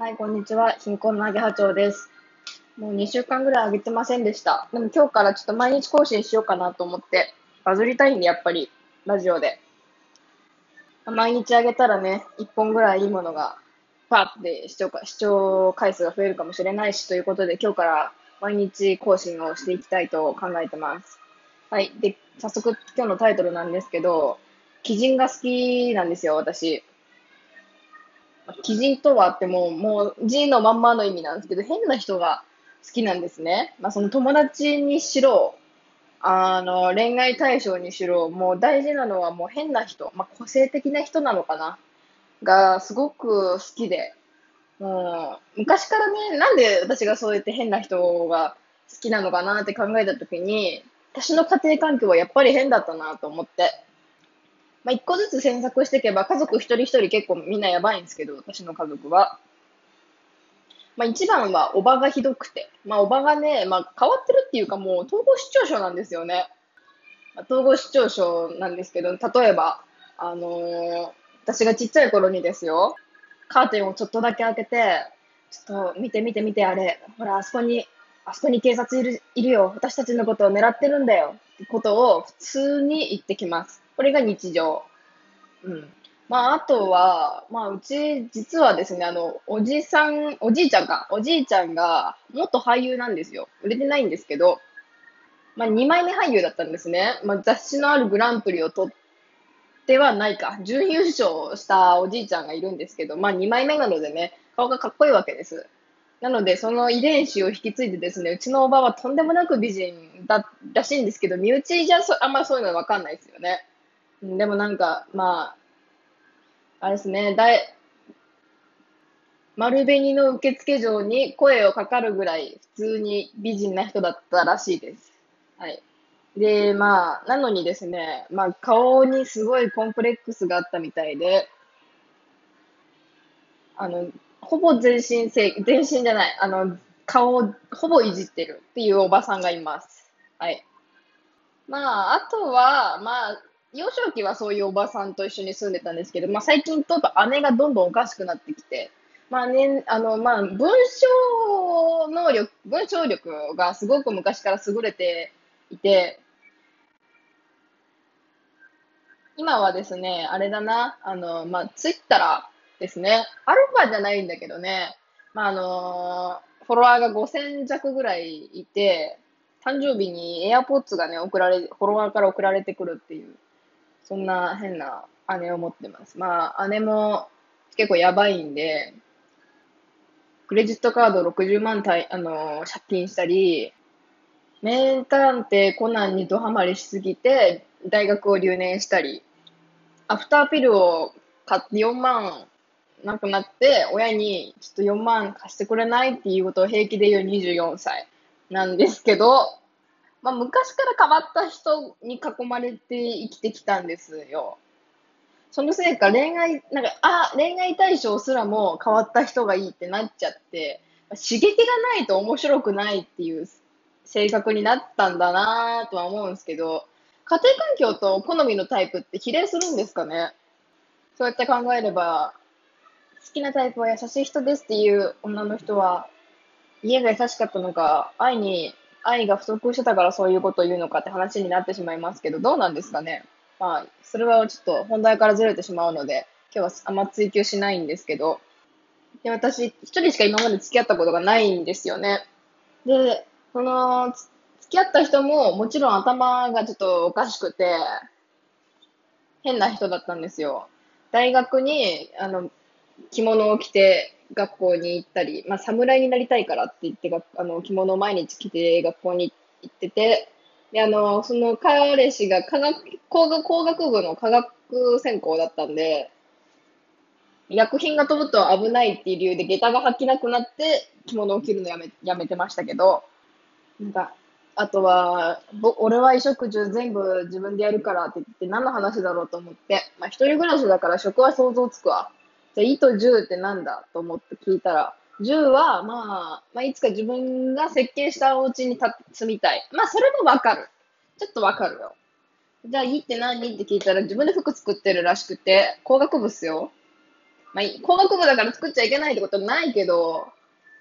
はい、こんにちは。貧困のアゲハチョウです。もう2週間ぐらい上げてませんでした。でも今日からちょっと毎日更新しようかなと思って、バズりたいんで、やっぱり、ラジオで。毎日上げたらね、1本ぐらいいいものが、パーって視聴視聴回数が増えるかもしれないし、ということで、今日から毎日更新をしていきたいと考えてます。はい。で、早速今日のタイトルなんですけど、鬼人が好きなんですよ、私。鬼人とはってもう、もう字のまんまの意味なんですけど、変な人が好きなんですね。まあ、その友達にしろ、あの、恋愛対象にしろ、もう大事なのはもう変な人、まあ、個性的な人なのかな、がすごく好きで、もう、昔からね、なんで私がそうやって変な人が好きなのかなって考えたときに、私の家庭環境はやっぱり変だったなと思って。まあ、一個ずつ詮索していけば、家族一人一人結構みんなやばいんですけど、私の家族は。まあ、一番は、おばがひどくて。まあ、おばがね、まあ、変わってるっていうか、もう、統合失調症なんですよね。まあ、統合失調症なんですけど、例えば、あのー私がちっちゃい頃にですよ、カーテンをちょっとだけ開けて、ちょっと見て見て見て、あれ、ほら、あそこに、あそこに警察いるいるよ。私たちのことを狙ってるんだよ。ってことを普通に言ってきます。これが日常。うん。まあ、あとは、まあ、うち、実はですね、あの、おじさん、おじいちゃんか。おじいちゃんが、元俳優なんですよ。売れてないんですけど、まあ、2枚目俳優だったんですね。まあ、雑誌のあるグランプリを取ってはないか。準優勝したおじいちゃんがいるんですけど、まあ、2枚目なのでね、顔がかっこいいわけです。なので、その遺伝子を引き継いでですね、うちのおばはとんでもなく美人だらしいんですけど、身内じゃあんまりそういうのわかんないですよね。でもなんか、まあ、あれですね、だい、丸紅の受付嬢に声をかかるぐらい普通に美人な人だったらしいです。はい。で、まあ、なのにですね、まあ、顔にすごいコンプレックスがあったみたいで、あの、ほぼ全身せ、全身じゃない、あの、顔をほぼいじってるっていうおばさんがいます。はい。まあ、あとは、まあ、幼少期はそういうおばさんと一緒に住んでたんですけど、まあ、最近とうと姉がどんどんおかしくなってきて、まあね、あの、まあ、文章能力、文章力がすごく昔から優れていて、今はですね、あれだな、あの、まあ、ツイッターですね。アルファじゃないんだけどね、まあ、あの、フォロワーが5000弱ぐらいいて、誕生日に AirPods がね、送られ、フォロワーから送られてくるっていう、そんな変な姉を持ってます。まあ、姉も結構やばいんで、クレジットカード60万たい、あの、借金したり、名探偵コナンにドハマりしすぎて、大学を留年したり、アフターピルを買って4万なくなって、親にちょっと4万貸してくれないっていうことを平気で言う24歳なんですけど、まあ、昔から変わった人に囲まれて生きてきたんですよ。そのせいか恋愛、なんか、あ、恋愛対象すらも変わった人がいいってなっちゃって、刺激がないと面白くないっていう性格になったんだなとは思うんですけど、家庭環境と好みのタイプって比例するんですかねそうやって考えれば、好きなタイプは優しい人ですっていう女の人は、家が優しかったのか、愛に、愛が不足してたからそういうことを言うのかって話になってしまいますけど、どうなんですかねまあ、それはちょっと本題からずれてしまうので、今日はあんま追求しないんですけど、で、私、一人しか今まで付き合ったことがないんですよね。で、その、付き合った人ももちろん頭がちょっとおかしくて、変な人だったんですよ。大学に、あの、着物を着て学校に行ったり、まあ、侍になりたいからって言って、あの、着物を毎日着て学校に行ってて、で、あの、その彼氏が科学、工学、工学部の科学専攻だったんで、薬品が飛ぶと危ないっていう理由で下駄が履きなくなって着物を着るのやめ、やめてましたけど、なんか、あとは、ぼ俺は衣食住全部自分でやるからって言って何の話だろうと思って、まあ一人暮らしだから食は想像つくわ。じゃあ、衣と住ってなんだと思って聞いたら、住は、まあ、まあ、いつか自分が設計したお家に住みたい。まあ、それもわかる。ちょっとわかるよ。じゃあ、いって何って聞いたら、自分で服作ってるらしくて、工学部っすよ。まあ、工学部だから作っちゃいけないってことないけど、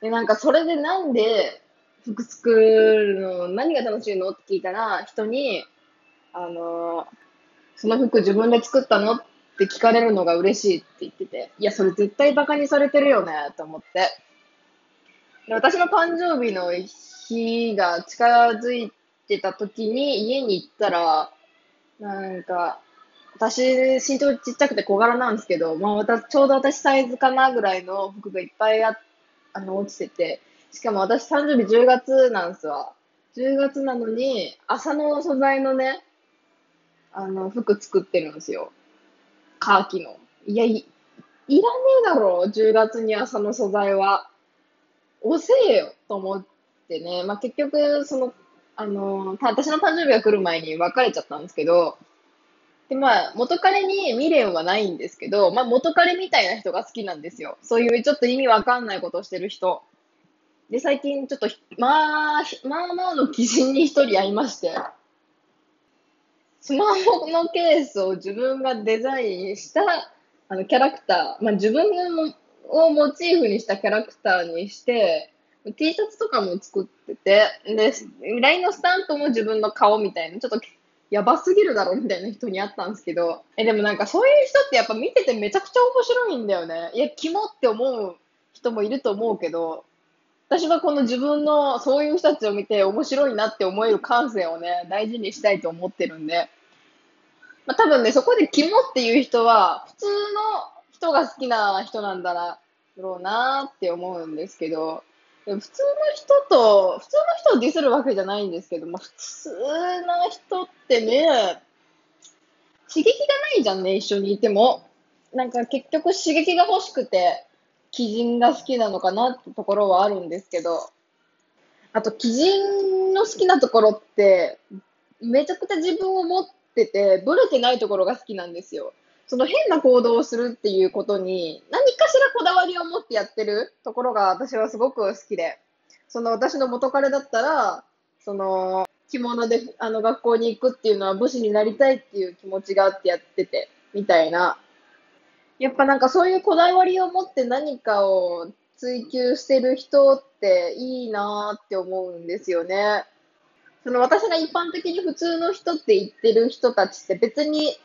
で、なんかそれでなんで服作るの、何が楽しいのって聞いたら、人に、あのその服自分で作ったのってって聞かれるのが嬉しいって言ってて、いや、それ絶対バカにされてるよね、と思って。で私の誕生日の日が近づいてた時に家に行ったら、なんか、私、身長ちっちゃくて小柄なんですけど、まあ、私、ちょうど私サイズかなぐらいの服がいっぱいああの落ちてて、しかも私誕生日10月なんですわ。10月なのに、朝の素材のね、あの、服作ってるんですよ。カーキの。いや、い、いらねえだろ、10月に朝の素材は。遅えよ、と思ってね。まあ、結局、その、あの、私の誕生日が来る前に別れちゃったんですけど、で、まあ、元彼に未練はないんですけど、まあ、元彼みたいな人が好きなんですよ。そういうちょっと意味わかんないことをしてる人。で、最近ちょっと、まあ、まあまあの基準に一人会いまして、スマホのケースを自分がデザインしたあのキャラクター、まあ、自分をモチーフにしたキャラクターにして、T シャツとかも作ってて、で、LINE のスタンプも自分の顔みたいな、ちょっとやばすぎるだろみたいな人に会ったんですけど、え、でもなんかそういう人ってやっぱ見ててめちゃくちゃ面白いんだよね。いや、キモって思う人もいると思うけど、私はこの自分のそういう人たちを見て面白いなって思える感性をね、大事にしたいと思ってるんで、まあ、多分ね、そこで肝っていう人は、普通の人が好きな人なんだなろうなって思うんですけど、普通の人と、普通の人をディスるわけじゃないんですけど、まあ、普通な人ってね、刺激がないじゃんね、一緒にいても。なんか結局刺激が欲しくて、鬼人が好きなのかなってところはあるんですけど、あと、鬼人の好きなところって、めちゃくちゃ自分を持ってて、ブレてないところが好きなんですよ。その変な行動をするっていうことに、何かしらこだわりを持ってやってるところが私はすごく好きで、その私の元彼だったら、その、着物であの学校に行くっていうのは武士になりたいっていう気持ちがあってやってて、みたいなやっぱなんかそういうこだわりを持って何かを追求してる人っていいなって思うんですよね。その私が一般的に普通の人って言ってる人たちって別に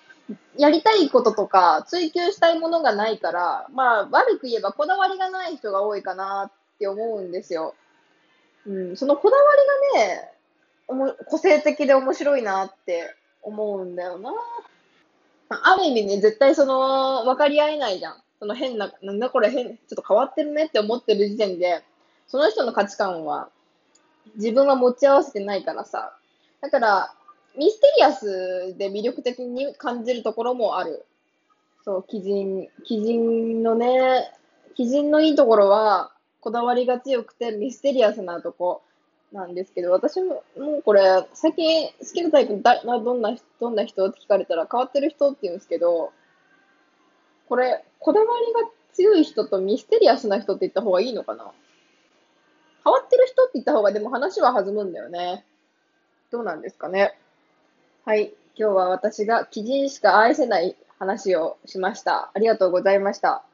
やりたいこととか追求したいものがないから、まあ悪く言えばこだわりがない人が多いかなって思うんですよ。うん、そのこだわりがね、おも個性的で面白いなって思うんだよな。ある意味ね、絶対その、分かり合えないじゃん。その変な、なんだこれ変、ちょっと変わってるねって思ってる時点で、その人の価値観は自分は持ち合わせてないからさ。だから、ミステリアスで魅力的に感じるところもある。そう、鬼人、鬼人のね、鬼人のいいところは、こだわりが強くてミステリアスなとこ。なんですけど、私も、もうこれ、最近好きなタイプだどんな、どんな人って聞かれたら変わってる人って言うんですけど、これ、こだわりが強い人とミステリアスな人って言った方がいいのかな？変わってる人って言った方がでも話は弾むんだよね。どうなんですかね？はい。今日は私が鬼人しか愛せない話をしました。ありがとうございました。